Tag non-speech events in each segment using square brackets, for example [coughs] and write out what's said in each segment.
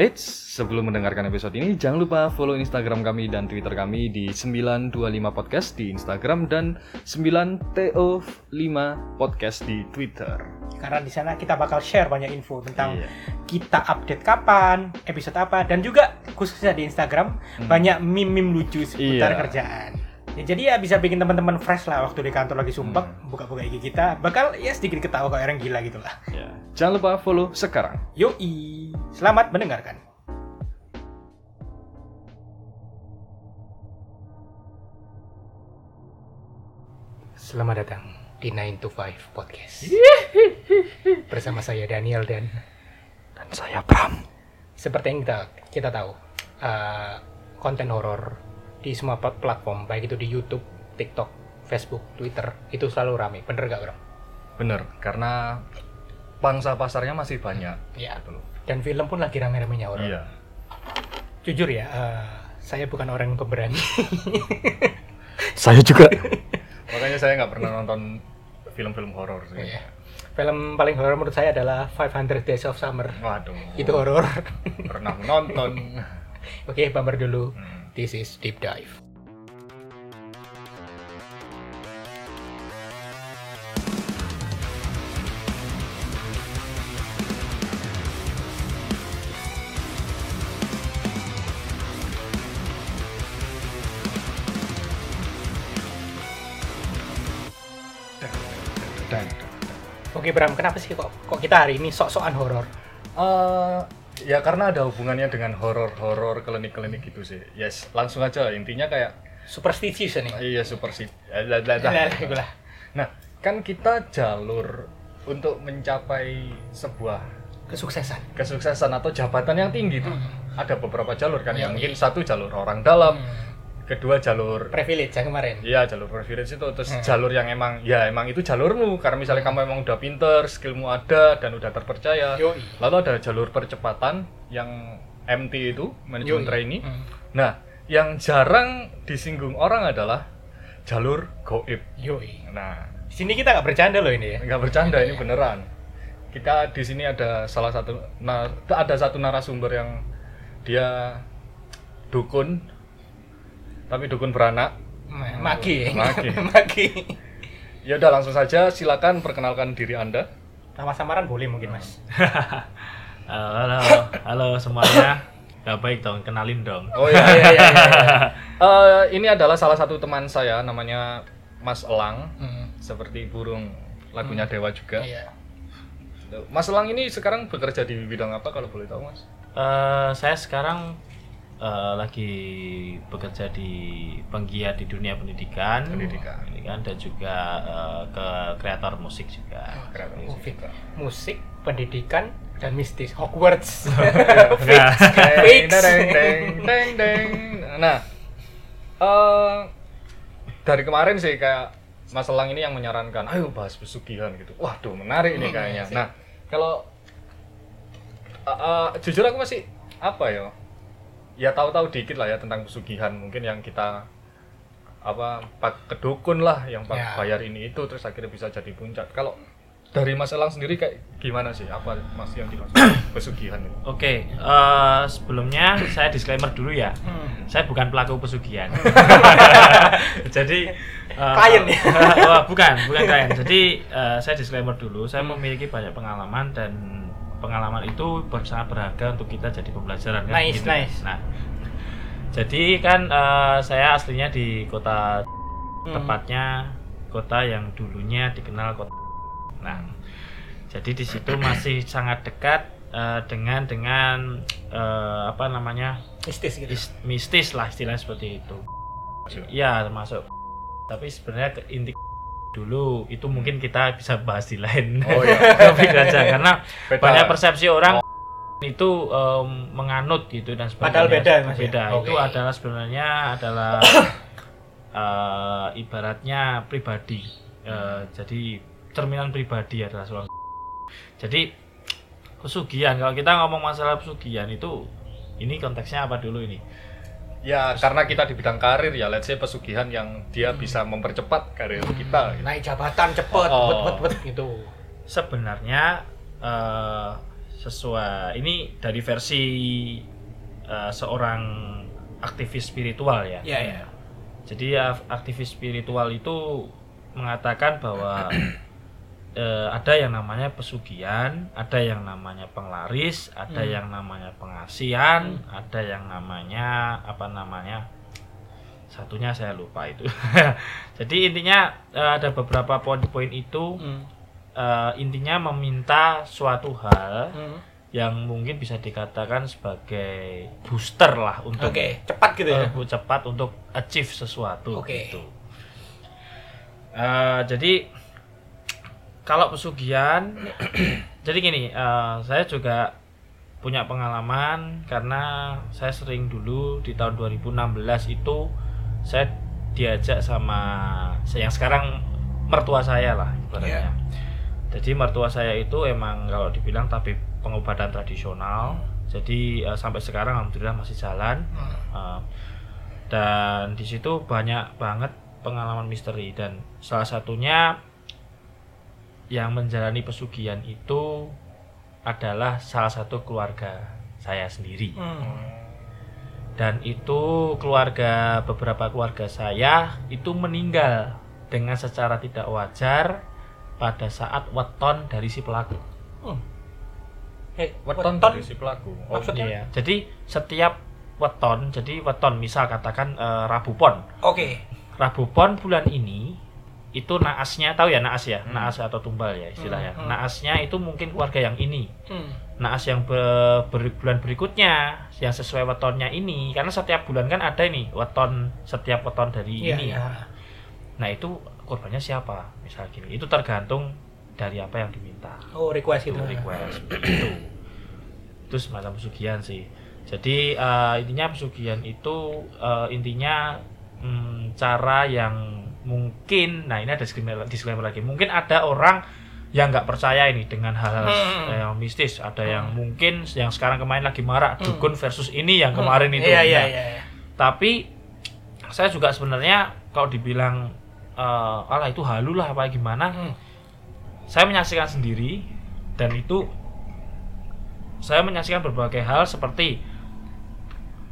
Eits, sebelum mendengarkan episode ini jangan lupa follow Instagram kami dan Twitter kami di 925 podcast di Instagram dan 9TO5 podcast di Twitter. Karena di sana kita bakal share banyak info tentang Iya. kita update kapan, episode apa, dan juga khususnya di Instagram banyak meme-meme lucu seputar Iya. kerjaan. Ya, jadi ya bisa bikin teman-teman fresh lah waktu di kantor lagi sumpah, buka-buka IG kita, bakal ya sedikit ketawa kayak orang gila gitu lah. Ya. Jangan lupa follow sekarang. Yoi, selamat mendengarkan. Selamat datang di 9 to 5 Podcast. [laughs] Bersama saya Daniel dan Dan saya Bram. seperti yang kita kita tahu eh, konten horor di semua plat- platform baik itu di YouTube, TikTok, Facebook, Twitter itu selalu rame. Bener gak bro? Bener, karena pangsa pasarnya masih banyak. Ya. Gitu loh. Dan film pun lagi rame-ramenya horor. Iya. Jujur ya, eh, saya bukan orang yang pemberani. [laughs] Saya juga. [laughs] Makanya saya nggak pernah nonton film-film horor sih. Iya. Film paling horor menurut saya adalah 500 Days of Summer. Waduh. Itu horor. pernah nonton. [laughs] Oke, bumper dulu. Hmm. This is deep dive. Oke Bram, kenapa sih kok kok kita hari ini sok-sokan horor? Eh, ya karena ada hubungannya dengan horor-horor klinik-klinik gitu sih. Yes, langsung aja intinya kayak Superstitious nih. iya super sih. Eh, itulah. Nah, kan kita jalur untuk mencapai sebuah Kesuksesan. kesuksesan atau jabatan yang tinggi itu ada beberapa jalur kan ya mungkin iya. satu jalur orang dalam Hmm. Kedua jalur Privilege yang kemarin. Iya jalur privilege itu terus Hmm. jalur yang emang ya emang itu jalurmu karena misalnya kamu emang udah pinter skillmu ada dan udah terpercaya Yoi. lalu ada jalur percepatan yang MT itu manajemen trainee Hmm. nah yang jarang disinggung orang adalah jalur goib Yoi. nah Di sini kita nggak bercanda loh ini ya. nggak bercanda ini [laughs] beneran kita di sini ada salah satu nah ada satu narasumber yang dia dukun tapi dukun beranak Ma- Maki. Maki. [laughs] Maki. Ya udah langsung saja silakan perkenalkan diri Anda. Nama samaran boleh mungkin mas. [laughs] Halo, halo, halo semuanya. Ya baik dong, kenalin dong. Oh iya iya iya. [laughs] Eh, ini adalah salah satu teman saya namanya Mas Elang, Hmm. seperti burung lagunya Dewa juga. Iya. Mas Elang ini sekarang bekerja di bidang apa kalau boleh tahu, Mas? Eh, saya sekarang eh, lagi bekerja di penggiat di dunia pendidikan, Pendidikan. pendidikan dan juga eh, ke kreator musik juga. Kreator Oh, musik. fit. Musik, pendidikan, dan mistis. Hogwarts. [laughs] Nah. Nah, eh, dari kemarin sih kayak Mas Elang ini yang menyarankan, ayo bahas pesugihan gitu. Waduh, menarik nih Hmm, kayaknya. asik. Nah, kalau eh, eh, jujur aku masih apa ya? Ya tahu-tahu dikit lah ya tentang pesugihan. Mungkin yang kita apa pak kedukun lah yang pak Ya. bayar ini itu terus akhirnya bisa jadi puncak. Kalau dari Mas Elang sendiri kayak gimana sih? Apa Mas yang dimaksud [clears throat] pesugihan itu? Oke, eh, sebelumnya saya disclaimer dulu ya. Hmm. Saya bukan pelaku pesugihan. [laughs] [laughs] Jadi eh, Klien ya? [laughs] oh, bukan, bukan klien. Jadi eh, saya disclaimer dulu. Saya memiliki banyak pengalaman dan pengalaman itu sangat berharga untuk kita jadi pembelajaran kan. Nice, nice. Nah, jadi kan eh, saya aslinya di kota Hmm. tepatnya kota yang dulunya dikenal kota. Nah, jadi di situ [clears throat] masih sangat dekat eh, dengan dengan eh, apa namanya Mistis gitu. is- mistis lah istilahnya seperti itu. Iya termasuk. Tapi sebenarnya ke inti dulu itu mungkin kita bisa bahas di lain Oh [laughs] iya. topik aja karena Beda. banyak persepsi orang itu em, menganut gitu dan sebagainya. Padahal beda, Mas, ya? Beda. Itu Oke. adalah sebenarnya adalah [coughs] eh, ibaratnya pribadi. Eh, jadi cerminan pribadi adalah seorang. [coughs] Jadi pesugihan kalau kita ngomong masalah pesugihan itu ini konteksnya apa dulu ini? Ya, karena kita di bidang karir ya, let's say pesugihan yang dia bisa mempercepat karir kita. gitu. Naik jabatan cepet, Oh. bet bet bet gitu. Sebenarnya eh, sesuai ini dari versi eh, seorang aktivis spiritual ya. Ya ya. Jadi ya, aktivis spiritual itu mengatakan bahwa [clears throat] eh, ada yang namanya pesugihan, ada yang namanya penglaris, ada Hmm. yang namanya pengasihan, ada yang namanya apa namanya satunya saya lupa itu. [laughs] Jadi intinya eh, ada beberapa poin-poin itu Hmm. eh, intinya meminta suatu hal Hmm. yang mungkin bisa dikatakan sebagai booster lah untuk Oke, cepat gitu ya. cepat untuk achieve sesuatu Oke. gitu. Eh, jadi kalau pesugihan, [clears throat] jadi gini, eh, saya juga punya pengalaman karena saya sering dulu di tahun 2016 itu saya diajak sama yang sekarang mertua saya lah ibaratnya. Iya. Jadi mertua saya itu emang kalau dibilang tabib pengobatan tradisional. Jadi eh, sampai sekarang alhamdulillah masih jalan. Uh, dan di situ banyak banget pengalaman misteri dan salah satunya yang menjalani pesugihan itu adalah salah satu keluarga saya sendiri Hmm. dan itu keluarga beberapa keluarga saya itu meninggal dengan secara tidak wajar pada saat weton dari si pelaku. Eh, Weton weton dari si pelaku. Oh, Maksudnya? Iya. Jadi setiap weton, jadi weton misal katakan eh, Rabu Pon. Oke. Rabu Pon bulan ini itu naasnya tahu ya naas ya, Hmm. naas atau tumbal ya istilahnya. Hmm, hmm. Naasnya itu mungkin keluarga yang ini. Hmm. Naas yang be- ber- bulan berikutnya yang sesuai wetonnya ini karena setiap bulan kan ada ini weton setiap weton dari Iya, ini ya. Nah, itu korbannya siapa? Misal gini. Itu tergantung dari apa yang diminta. Oh, request itu. Itu request itu. Itu semacam pesugihan sih. Jadi eh, intinya pesugihan itu eh, intinya mm, cara yang mungkin, nah ini ada disclaimer, disclaimer lagi. Mungkin ada orang yang nggak percaya ini dengan hal-hal Hmm. yang mistis. Ada yang mungkin yang sekarang kemarin lagi marak Hmm. dukun versus ini yang kemarin itu. Iya, iya, Nah, iya. iya. Tapi saya juga sebenarnya kalau dibilang eh, alah itu halu lah apa gimana, Hmm. saya menyaksikan sendiri dan itu saya menyaksikan berbagai hal seperti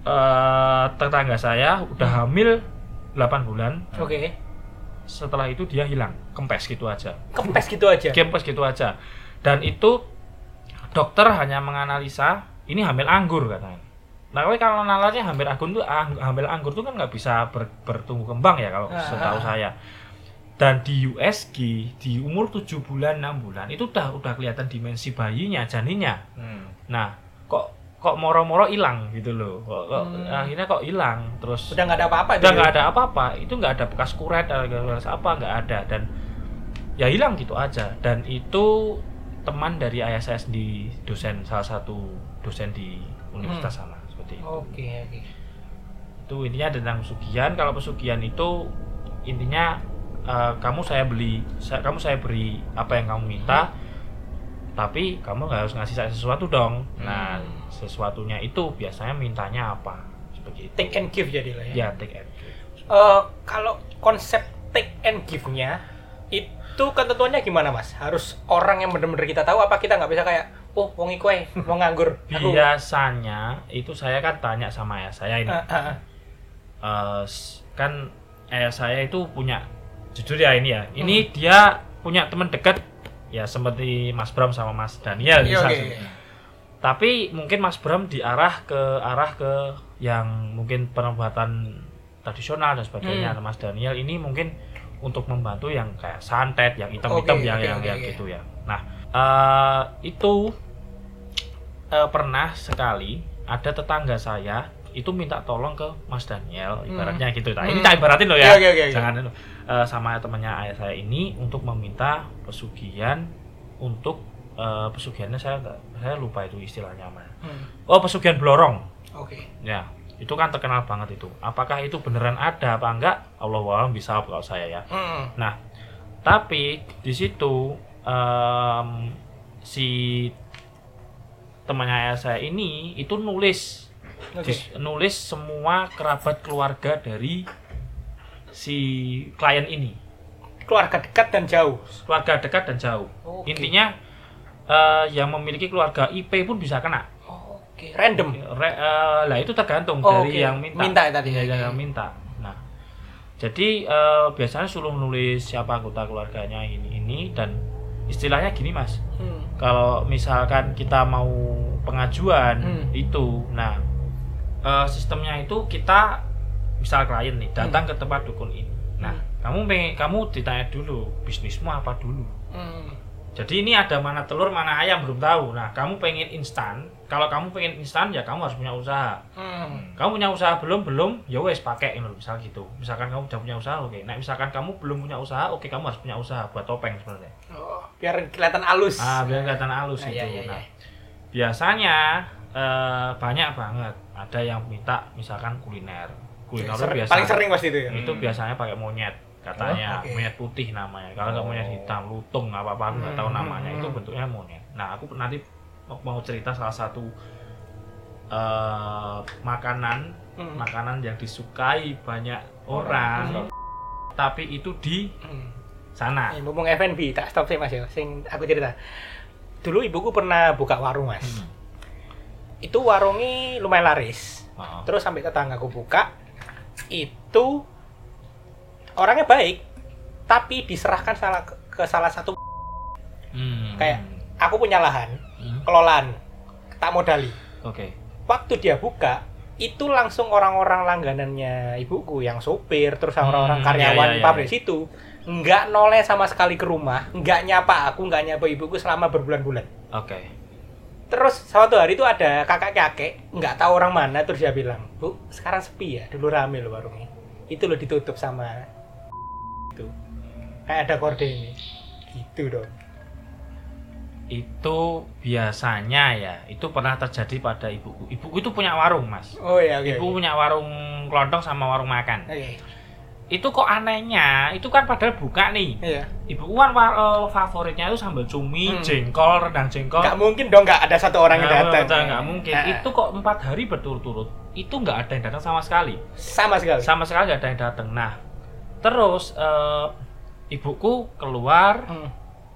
eh, tetangga saya udah hamil 8 bulan Oke. Setelah itu dia hilang kempes gitu aja Kempes gitu aja. kempes gitu aja dan itu dokter hanya menganalisa ini hamil anggur katanya nah kalau nalarnya hamil anggur tuh ang- hamil anggur tuh kan nggak bisa ber- bertumbuh kembang ya kalau Ah, setahu ah. saya dan di USG di umur 7 bulan 6 bulan itu udah udah kelihatan dimensi bayinya janinnya Hmm. nah kok kok moro-moro hilang gitu loh kok, kok- Hmm. akhirnya kok hilang terus Udah nggak ada apa-apa. udah nggak ya? ada apa-apa itu nggak ada bekas kuret ada bekas apa nggak ada dan ya hilang gitu aja dan itu teman dari ayah saya sendiri dosen salah satu dosen di universitas sana seperti itu Oke, oke. itu intinya tentang pesugihan kalau pesugihan itu intinya eh, kamu saya beli saya, kamu saya beri apa yang kamu minta tapi kamu nggak harus ngasih saya sesuatu dong nah sesuatunya itu biasanya mintanya apa seperti itu Take and give jadi lah ya. ya take and give. Eh, kalau konsep take and give-nya itu ketentuannya gimana mas? Harus orang yang benar-benar kita tahu apa kita nggak bisa kayak oh wong iku ae, mau nganggur. [laughs] Aku- biasanya itu saya kan tanya sama ayah saya ini ah. Eh, s- kan ayah saya itu punya jujur ya ini ya ini dia punya teman dekat ya seperti Mas Bram sama Mas Daniel Iya, bisa oke. sih. tapi mungkin Mas Bram diarah ke arah ke yang mungkin perobatan tradisional dan sebagainya Hmm. Mas Daniel ini mungkin untuk membantu yang kayak santet yang hitam-hitam Oke, yang oke, yang, oke, yang oke. gitu ya nah eh, itu eh, pernah sekali ada tetangga saya itu minta tolong ke Mas Daniel ibaratnya gitu. Nah ini Hmm. tak ibaratin loh ya. Oke, oke. jangan itu. Eh, sama temannya ayah saya ini untuk meminta pesugihan untuk eh, pesugihannya saya saya lupa itu istilahnya apa. Hmm, oh pesugihan blorong. Oke. ya itu kan terkenal banget itu. Apakah itu beneran ada apa enggak? Allah alam bisa kalau saya ya. Hmm, Nah, tapi di situ em, si temannya ayah saya ini itu nulis Dis- nulis semua kerabat keluarga dari si klien ini Keluarga dekat dan jauh. keluarga dekat dan jauh Oke. intinya eh, yang memiliki keluarga IP pun bisa kena. Oke, random. Re- eh, lah itu tergantung Oh, dari oke. yang minta. Minta tadi, Iya, oke. yang minta. Nah, jadi eh, biasanya suruh nulis siapa anggota keluarganya ini ini dan istilahnya gini mas. Hmm. Kalau misalkan kita mau pengajuan Hmm. itu, nah eh, sistemnya itu kita misal klien nih datang ke tempat dukun ini. Nah, kamu pengen, kamu ditanya dulu bisnismu apa dulu. Hmm. Jadi ini ada mana telur mana ayam belum tahu. Nah, kamu pengen instan. Kalau kamu pengen instan ya kamu harus punya usaha. Hmm. Kamu punya usaha belum belum ya wes pakai ini misal gitu. Misalkan kamu udah punya usaha oke. Nah, misalkan kamu belum punya usaha oke kamu harus punya usaha buat topeng sebenarnya. Oh, biar kelihatan halus. Ah, biar kelihatan halus Nah, itu. iya, iya, Nah, iya. biasanya eh, banyak banget ada yang minta misalkan kuliner. Kuliner Ser- biasa. paling sering pasti itu ya. itu biasanya pakai monyet katanya Oh, oke. monyet putih namanya kalau nggak monyet hitam lutung apa apa nggak tahu Hmm, namanya hmm, itu hmm. bentuknya monyet nah aku nanti mau- cerita salah satu eh, makanan Hmm. makanan yang disukai banyak orang tapi itu di Hmm. sana Eh, mumpung F&B, tak stop sih mas ya. Sing aku cerita. Dulu ibuku pernah buka warung mas. Hmm. Itu warungnya lumayan laris. Oh. Terus sampai tetanggaku buka, itu orangnya baik, tapi diserahkan salah ke, ke salah satu. Hmm. Kayak aku punya lahan, Hmm. kelolaan, tak modali. oke Waktu dia buka, itu langsung orang-orang langganannya ibuku yang sopir, terus orang-orang Hmm, karyawan iya, iya, pabrik iya. situ, nggak noleh sama sekali ke rumah, nggak nyapa aku, nggak nyapa ibuku selama berbulan-bulan. oke Terus suatu hari itu ada kakek-kakek, nggak tahu orang mana, terus dia bilang, Bu, sekarang sepi ya, dulu rame loh warungnya. Itu loh ditutup sama itu. Kayak ada korde ini. Gitu dong. itu biasanya ya itu pernah terjadi pada ibuku ibuku itu punya warung mas Oh iya, oke. ibu oke. punya warung kelontong sama warung makan Oke. Itu kok anehnya itu kan padahal buka nih Iya. ibu kan wa- eh, favoritnya itu sambal cumi Hmm. jengkol rendang jengkol Nggak mungkin dong nggak ada satu orang yang Nggak, datang. betul, nggak mungkin Nah, itu kok empat hari berturut-turut itu nggak ada yang datang sama sekali sama sekali. sama sekali nggak ada yang datang nah terus eh, ibuku keluar Hmm.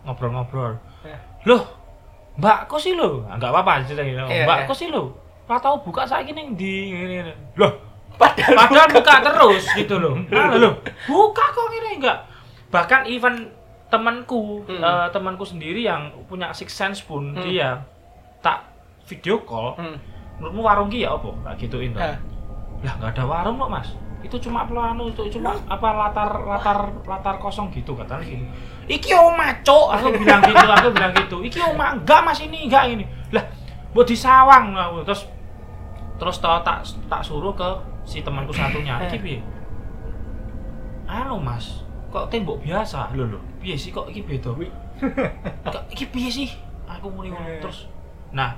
ngobrol-ngobrol Ya. loh mbak kok sih lo nggak apa-apa cerita gitu Iya, mbak iya. kok sih lo Pak tahu buka saya gini di loh Padahal, Padahal buka terus gitu loh. [laughs] Ah, loh, buka kok ini enggak. Bahkan even temanku, Hmm. eh, temanku sendiri yang punya six sense pun Hmm. dia tak video call. Hmm. Menurutmu warung ki ya apa? Tak gituin. Lah nggak ada warung kok, Mas. Itu cuma pelanu itu cuma apa latar latar latar kosong gitu katanya gini. Iki omah, Cok. Aku bilang gitu, aku bilang gitu. Iki omah enggak Mas ini, enggak ini. Lah, buat di sawang aku. terus terus tau tak tak suruh ke si temanku satunya iki piye? Anu mas kok tembok biasa? Lho lho. Piye sih kok iki beda? [laughs] Kok iki piye sih? Aku muni ngono terus. Nah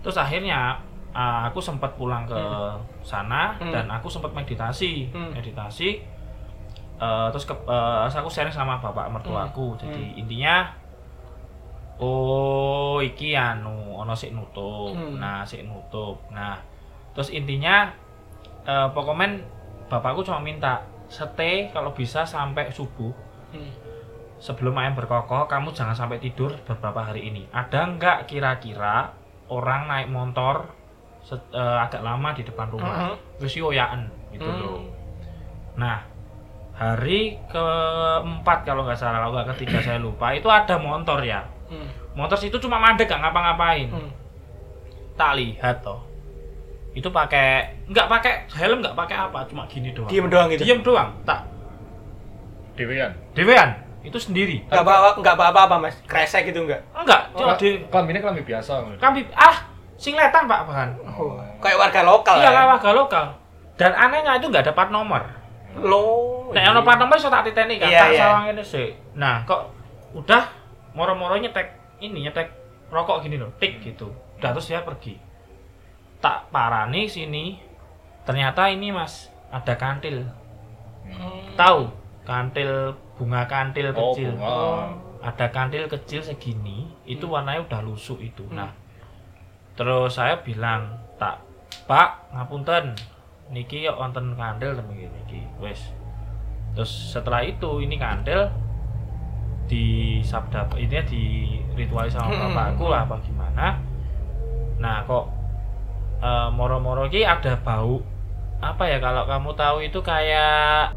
terus akhirnya uh, aku sempat pulang ke sana Hmm. dan aku sempat meditasi. Hmm. meditasi Uh, terus ke, uh, aku sharing sama bapak mertuaku. Jadi intinya oh iki anu ono sik nutup. Hmm. nah sik nutup. Nah terus intinya uh, pokoknya bapakku cuma minta stay kalau bisa sampai subuh Hmm. sebelum ayam berkokok kamu jangan sampai tidur beberapa hari ini ada nggak kira-kira orang naik motor set- eh, agak lama di depan rumah Mhm. terus yoyaan gitu Hmm. loh nah hari keempat kalau nggak salah kalau nggak ketiga [coughs] saya lupa itu ada motor ya Hmm. motor situ cuma mandek nggak ngapa-ngapain Hmm. tak lihat toh itu pakai nggak pakai helm nggak pakai apa cuma gini doang Diem doang gitu. diem doang tak Dewean. dewean itu sendiri Nggak bawa nggak bawa apa-apa mas. Kresek gitu nggak? enggak cuma Oh, di kelaminnya kelamin biasa. kami ah singletan pak bahkan Oh. Kayak warga lokal iya ya. kayak warga lokal dan anehnya itu nggak ada plat nomor Lo. Nek ono plat nomor iso tak titeni kan, Iya, tak iya. sawang ini sih. Nah, kok udah moro-moro nyetek ini nyetek rokok gini loh, tik gitu. Udah terus dia pergi. Tak parani sini. Ternyata ini Mas, ada kantil. Hmm. Tahu? Kantil bunga kantil Oh, kecil. bunga. Ada kantil kecil segini, itu warnanya udah lusuh itu. Hmm. Nah, terus saya bilang, "Tak, Pak, ngapunten. Niki yuk wonten kandel temen gini iki. Wis. Terus setelah itu ini kandel di sabda ini di ritual sama Hmm. bapakku lah apa gimana nah kok eh, moro-moro ki ada bau apa ya kalau kamu tahu itu kayak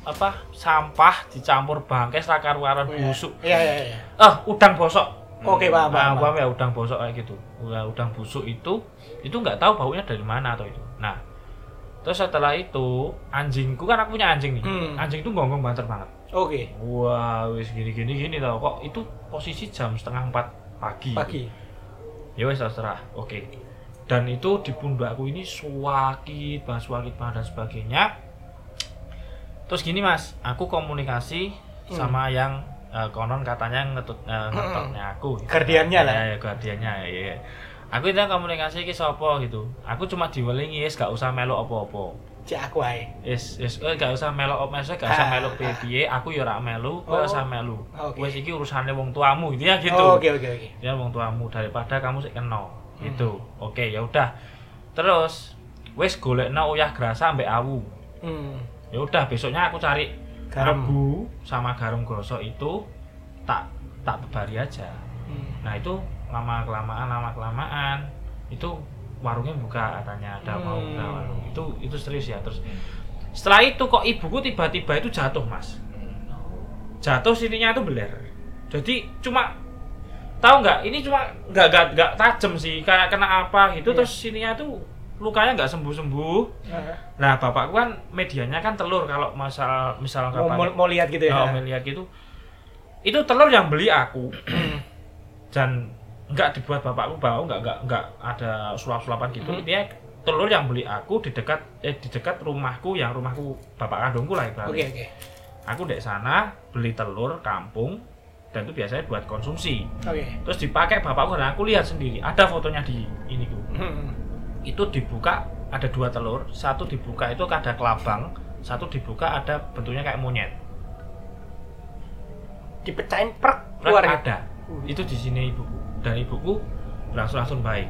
apa sampah dicampur bangkes rakar waran busuk Iya iya iya. ah udang bosok Oke, paham, Nah, paham, paham ya udang bosok kayak gitu. Udang busuk itu itu nggak tahu baunya dari mana atau itu. Nah, terus setelah itu anjingku kan aku punya anjing nih. Hmm. Anjing itu gonggong banter banget. Oke. Wah, wis gini gini gini tau kok itu posisi jam setengah empat pagi. Pagi. Ya wes terserah. Oke. Dan itu di pundakku ini suwakit, banget suwakit banget dan sebagainya. Terus gini mas, aku komunikasi Hmm. sama yang eh, konon katanya ngetut eh, ngetutnya aku. gitu. Guardiannya lah. Ya, ya guardiannya. Ya, ya. Aku itu komunikasi ke sopo gitu. Aku cuma diwelingi, yes, gak usah melok apa-apa. Cek aku ae. Yes, yes, eh, gak usah melok apa maksudnya gak usah Ah, melok piye-piye, aku ya ora melu, kowe Oh. ora usah melu. Oke. Wes iki urusane wong tuamu gitu ya gitu Oh, Oke oke oke. ya wong tuamu daripada kamu sik kena Hmm. gitu oke ya udah terus wis golekno uyah grasa ambek awu Hmm. ya udah besoknya aku cari Garam. abu sama garam gosok itu tak tak tebari aja Hmm. nah itu lama kelamaan lama kelamaan itu warungnya buka katanya. Ada mau Hmm. buka warung. Itu itu serius ya terus. Setelah itu kok ibuku tiba-tiba itu jatuh mas. Jatuh sininya itu beler. Jadi cuma tahu nggak? Ini cuma nggak nggak nggak tajam sih kayak kena apa gitu Iya. terus sininya tuh lukanya nggak sembuh sembuh Ah. nah bapakku kan medianya kan telur kalau masal misal Mau, kapan mau, mau lihat gitu ya. oh, melihat gitu. Itu telur yang beli aku. [clears throat] Dan nggak dibuat bapakku bau nggak nggak nggak ada sulap sulapan gitu Hmm. dia telur yang beli aku di dekat eh di dekat rumahku yang rumahku bapak kandungku lah ibaratnya Oke oke. aku di sana beli telur kampung dan itu biasanya buat konsumsi Oke. terus dipakai bapakku dan aku lihat sendiri ada fotonya di ini Hmm. itu dibuka ada dua telur satu dibuka itu ada kelabang satu dibuka ada bentuknya kayak monyet Dipecahin prek Prak keluar. ya? ada itu di sini ibuku dan ibuku langsung langsung baik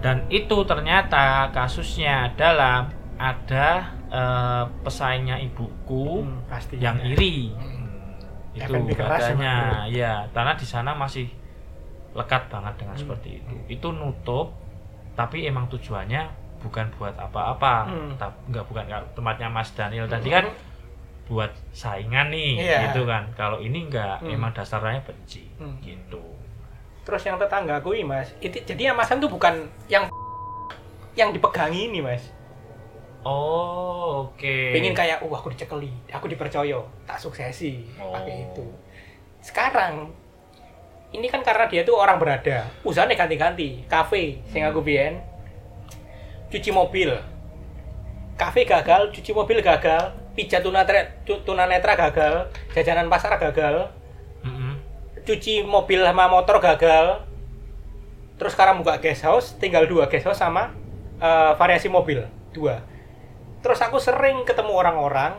dan itu ternyata kasusnya adalah ada eh, pesaingnya ibuku Hmm, pasti. yang iri Hmm. itu katanya [laughs] ya karena di sana masih lekat banget dengan Hmm. seperti itu itu nutup tapi emang tujuannya bukan buat apa-apa Hmm. Nggak bukan tempatnya Mas Daniel tadi kan buat saingan nih Iya. gitu kan kalau ini enggak Hmm. emang dasarnya benci Hmm. gitu Terus yang tetangga aku ini mas, itu jadi yang masan tuh bukan yang yang dipegangi ini mas. oh oke Pengen kayak, wah aku dicekeli, aku dipercaya, tak suksesi, Oh. pakai itu. Sekarang ini kan karena dia tuh orang berada, usahanya ganti-ganti, kafe, sing aku biyen, cuci mobil, kafe gagal, cuci mobil gagal, pijat tunanetra, tunanetra gagal, jajanan pasar gagal. Cuci mobil sama motor gagal terus sekarang buka guest house tinggal dua guest house sama eh, variasi mobil dua. Terus aku sering ketemu orang-orang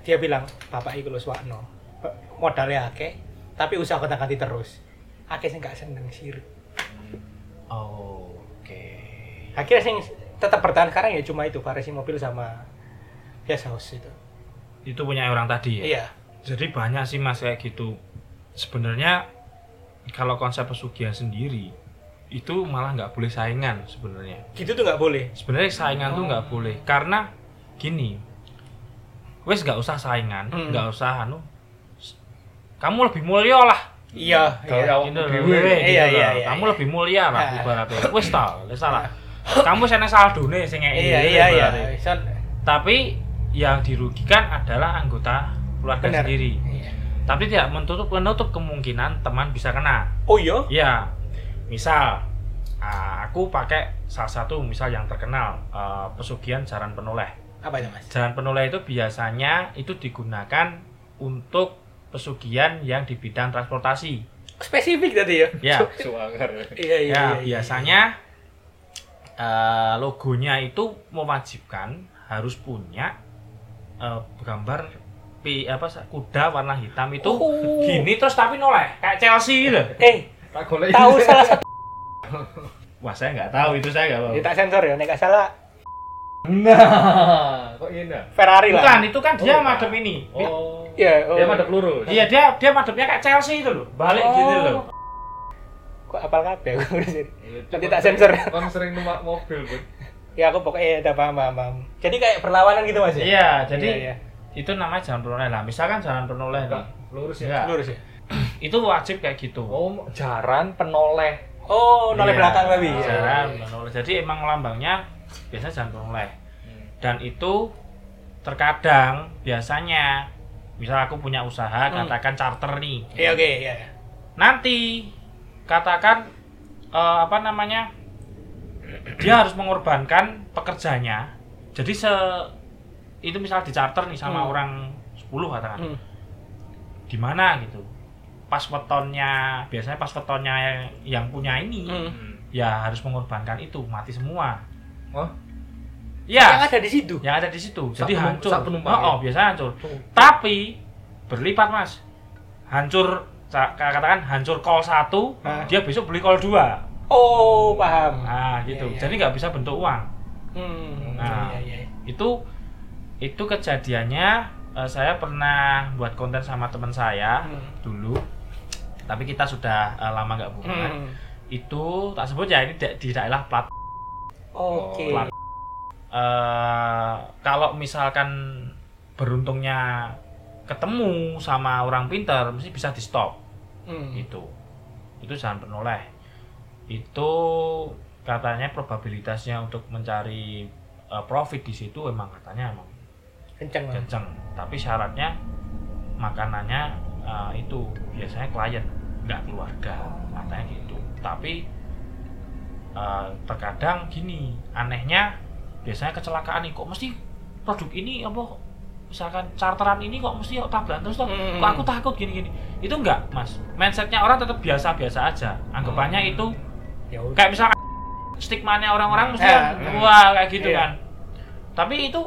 dia bilang bapak iku lho swakno modalnya akeh tapi usaha kata ganti terus. Akeh sing gak seneng sirik oh oke. Akhirnya sing tetap bertahan sekarang ya cuma itu variasi mobil sama guest house itu. Itu punya orang tadi ya? Iya. Jadi banyak sih mas kayak gitu. Sebenarnya kalau konsep pesugihan sendiri itu malah nggak boleh saingan sebenarnya. gitu tuh nggak boleh Sebenarnya saingan tuh nggak boleh karena gini, wes nggak usah saingan, Hmm. nggak usah anu. Kamu lebih mulia lah. iya Kalau iya. Gitu gitu Iya, iya, iya, Kamu iya. lebih mulia lah Ah. [laughs] ibaratnya. Wes tau, wes salah. [laughs] Kamu sana saldo nih sing ngeki, iya iya iya. Son- Tapi yang dirugikan adalah anggota keluarga benar sendiri. Iya. Tapi tidak menutup menutup kemungkinan teman bisa kena. oh iya Ya, misal ah, aku pakai salah satu misal yang terkenal eh, pesugihan jaran penoleh. apa itu mas Jaran penoleh itu biasanya itu digunakan untuk pesugihan yang di bidang transportasi. spesifik tadi ya [laughs] Ya, Suangar. iya iya, ya iya, biasanya eh, logonya itu mewajibkan harus punya eh, gambar pi apa kuda warna hitam itu Oh. gini terus tapi noleh kayak Chelsea gitu. eh tahu salah satu [laughs] Wah saya nggak tahu itu saya nggak tahu. Ya tak sensor ya, nek gak salah Nah, kok ini nah? Ferrari lah. Bukan, itu kan dia Oh, madep bukan. ini. Oh. Iya, oh. Dia madep lurus. Iya dia dia madepnya kayak Chelsea itu loh, balik Oh. gitu loh. Kok apal kabeh [laughs] aku urusin. Iya, Nanti tak sensor. Kan sering numpak mobil, Bud. Ya aku pokoknya ada paham, paham, paham. Jadi kayak berlawanan gitu Mas ya? Iya, jadi Iya, iya. Itu namanya jalan penoleh lah. Misalkan jalan penoleh nih, lurus ya. Lurus ya? [clears throat] itu wajib kayak gitu. Oh, jaran penoleh. Oh, noleh Iya, belakang babi. Iya, Jalan iya. penoleh. Jadi emang lambangnya biasanya jalan penoleh. Hmm. Dan itu terkadang biasanya misal aku punya usaha Hmm. katakan charter nih. Iya, oke, iya. Nanti katakan eh, apa namanya? [clears throat] Dia harus mengorbankan pekerjanya. Jadi se itu misal di charter nih sama Hmm. orang 10 katakan. Hmm. Gimana gitu. Pas wetonnya, biasanya pas wetonnya yang punya ini Hmm. Ya harus mengorbankan itu, mati semua. Oh, Yang Ya, ada di situ. yang ada di situ. Sak Jadi penum- hancur. sak penumpang oh, ya? oh, biasanya hancur. Tapi berlipat, Mas. Hancur katakan hancur call 1, Hah? dia besok beli call 2. Oh, paham. Nah, gitu. Iya, iya. Jadi nggak bisa bentuk uang. Hmm. Nah. Iya, iya. Itu itu kejadiannya eh, saya pernah buat konten sama teman saya Hmm. dulu. Tapi kita sudah eh, lama nggak hubungan. Hmm. Itu tak sebut ya ini da- di daerah plat. Oke. Plat. Eh, kalau misalkan beruntungnya ketemu sama orang pintar mesti bisa di stop Hmm. itu itu jalan penoleh itu katanya probabilitasnya untuk mencari profit di situ emang katanya emang Kenceng. Kenceng. Tapi syaratnya makanannya eh, itu. Biasanya klien nggak keluarga katanya gitu. Tapi eh, terkadang gini anehnya biasanya kecelakaan nih kok mesti produk ini apa misalkan charteran ini kok mesti tabrakan terus toh? Hmm. kok aku takut gini gini itu enggak mas. Mindsetnya orang tetap biasa biasa aja. Anggapannya itu Ya kayak misalkan stigmanya orang-orang mesti kan, ya. wah kayak gitu Iya. kan. Tapi itu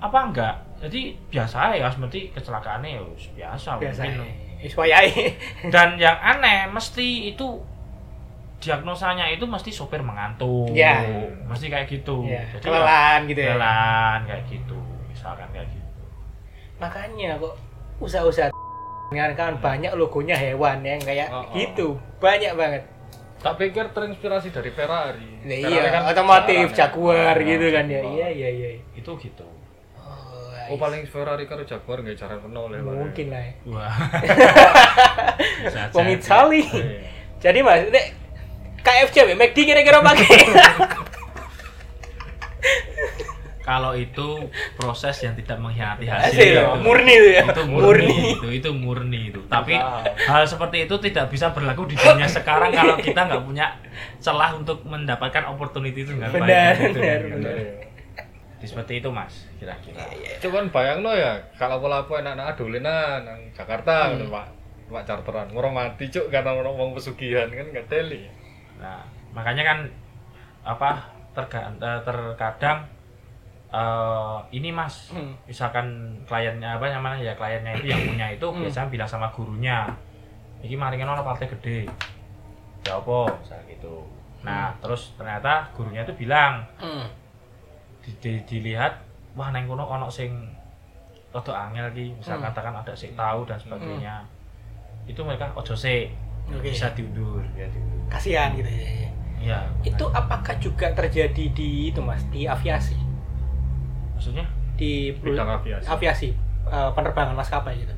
apa enggak jadi biasa ya seperti kecelakaannya ya biasa, Biasa. mungkin Wis wayahe. [laughs] dan yang aneh mesti itu diagnosanya itu mesti sopir mengantuk Ya. mesti kayak gitu Iya, jadi kelelahan gitu ya. kelelahan kayak gitu misalkan kayak gitu Makanya kok usaha-usaha kan kan banyak logonya hewan yang kayak Oh, oh. gitu. Banyak banget. tak pikir terinspirasi dari Ferrari. Nah, Ferrari iya, kan otomotif, ya. Jaguar Nah, gitu kan ya. Jaguar. Iya, iya, iya. itu gitu Oh, Oh paling Ferrari karo Jaguar nggak jalan penuh ya. mungkin lah. wah Bisa [laughs] Wong. Iya. Jadi Mas, nek KFC McD kira-kira pakai. [laughs] kalau itu proses yang tidak mengkhianati Hasil, hasil itu. murni itu ya. itu murni, itu itu murni itu tapi Usaha. hal seperti itu tidak bisa berlaku di dunia [laughs] sekarang kalau kita nggak punya celah untuk mendapatkan opportunity itu nggak Benar, baik gitu. benar, Gitu. benar. Jadi seperti itu mas kira-kira Cuman bayang no ya, kalau pola apa enak-enak adolenan nang Jakarta Hmm. gitu Pak. Pak charteran, ngurmati cuk karena orang mau pesugihan kan nggak teli. nah makanya kan apa terga- eh, terkadang eh, ini mas Hmm. misalkan kliennya apa namanya ya kliennya itu yang punya itu Hmm. biasanya bilang sama gurunya ini maringin ono partai gede ya apa misalnya gitu nah terus ternyata gurunya itu bilang Hmm. Di, di- dilihat wah neng kono ono sing rada angel ki misal Hmm. katakan ada sing tahu dan sebagainya itu mereka ojo sih Oke. bisa diundur ya diundur Kasihan gitu ya. ya. iya Itu apakah juga terjadi di itu Mas, di aviasi? maksudnya Di Bidang aviasi. aviasi eh, penerbangan maskapai gitu.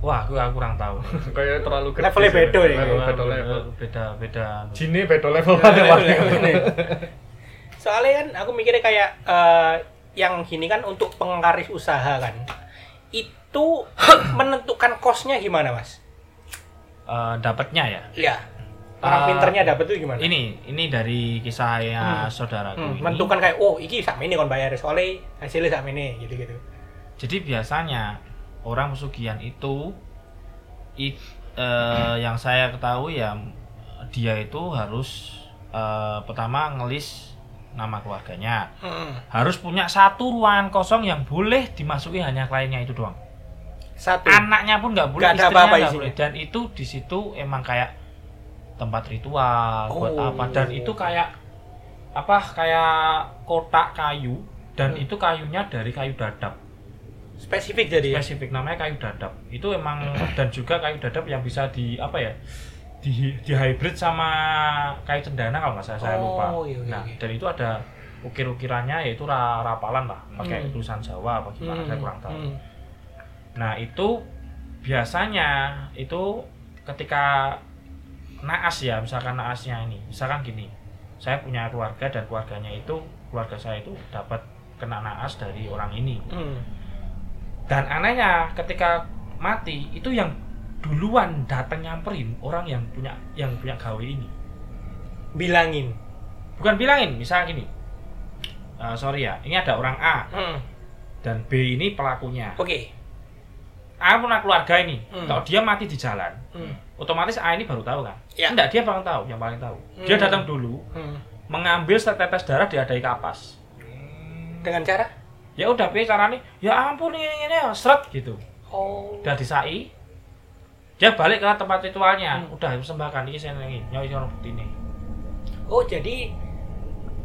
wah aku aku kurang tahu [laughs] Kayak terlalu gede. Levelnya beda ya? Level beda level. beda beda Jini beda level mana Pak? [laughs] Soalnya kan aku mikirnya kayak eh, yang gini kan untuk penglaris usaha kan. Itu [coughs] menentukan kosnya gimana Mas? Eh, dapatnya ya Iya. Orang Eh, pinternya dapat tuh gimana? ini ini dari kisahnya Hmm. saudaraku Hmm, ini. menentukan kayak oh iki sak ini kon bayar soalnya hasilnya sak ini gitu-gitu. Jadi biasanya orang pesugihan itu it, eh, yang saya ketahui ya dia itu harus eh, pertama ngelis nama keluarganya. Hmm. Harus punya satu ruangan kosong yang boleh dimasuki hanya kliennya itu doang. Satu. Anaknya pun nggak boleh, ada istrinya nggak isinya. boleh. Dan itu di situ emang kayak tempat ritual buat Oh. apa dan itu kayak apa kayak kotak kayu dan Hmm. itu kayunya dari kayu dadap Spesifik jadi ya. spesifik namanya kayu dadap itu emang dan juga kayu dadap yang bisa di apa ya di di hybrid sama kayu cendana kalau nggak salah saya Oh, lupa iya, iya, nah iya. dan itu ada ukir-ukirannya yaitu ra- rapalan lah pakai Hmm. tulisan Jawa apa gimana saya kurang tahu Hmm. nah itu biasanya itu ketika naas ya misalkan naasnya ini misalkan gini saya punya keluarga dan keluarganya itu keluarga saya itu dapat kena naas dari orang ini Hmm. dan anehnya ketika mati itu yang duluan datang nyamperin orang yang punya yang punya gawe ini Bilangin. bukan bilangin misal gini "Eh, sorry ya ini ada orang A Hmm. dan B ini pelakunya Oke. A punya keluarga ini Hmm. kalau dia mati di jalan Hmm. otomatis A ini baru tahu kan Ya. enggak dia paling tahu yang paling tahu dia Hmm. datang dulu Hmm. mengambil setetes darah diadai kapas Dengan cara? ya udah piye caranya ya ampun ini ini ini, seret gitu Oh. udah disai dia balik ke tempat ritualnya Hmm. udah sembahkan ini saya ini nyoi sono bukti ini Oh, jadi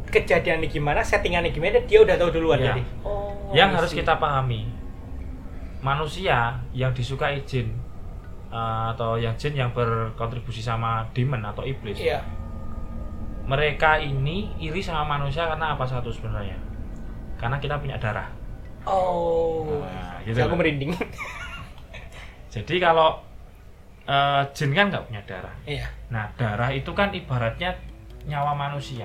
kejadiannya gimana, settingannya gimana, dia udah tahu duluan Iya. jadi. Oh. yang harus kita pahami manusia yang disukai jin eh, atau yang jin yang berkontribusi sama demon atau iblis Iya. mereka ini iri sama manusia karena apa satu sebenarnya karena kita punya darah Oh. Nah, gitu aku merinding. [laughs] jadi kalau eh, jin kan nggak punya darah Iya. nah darah itu kan ibaratnya nyawa manusia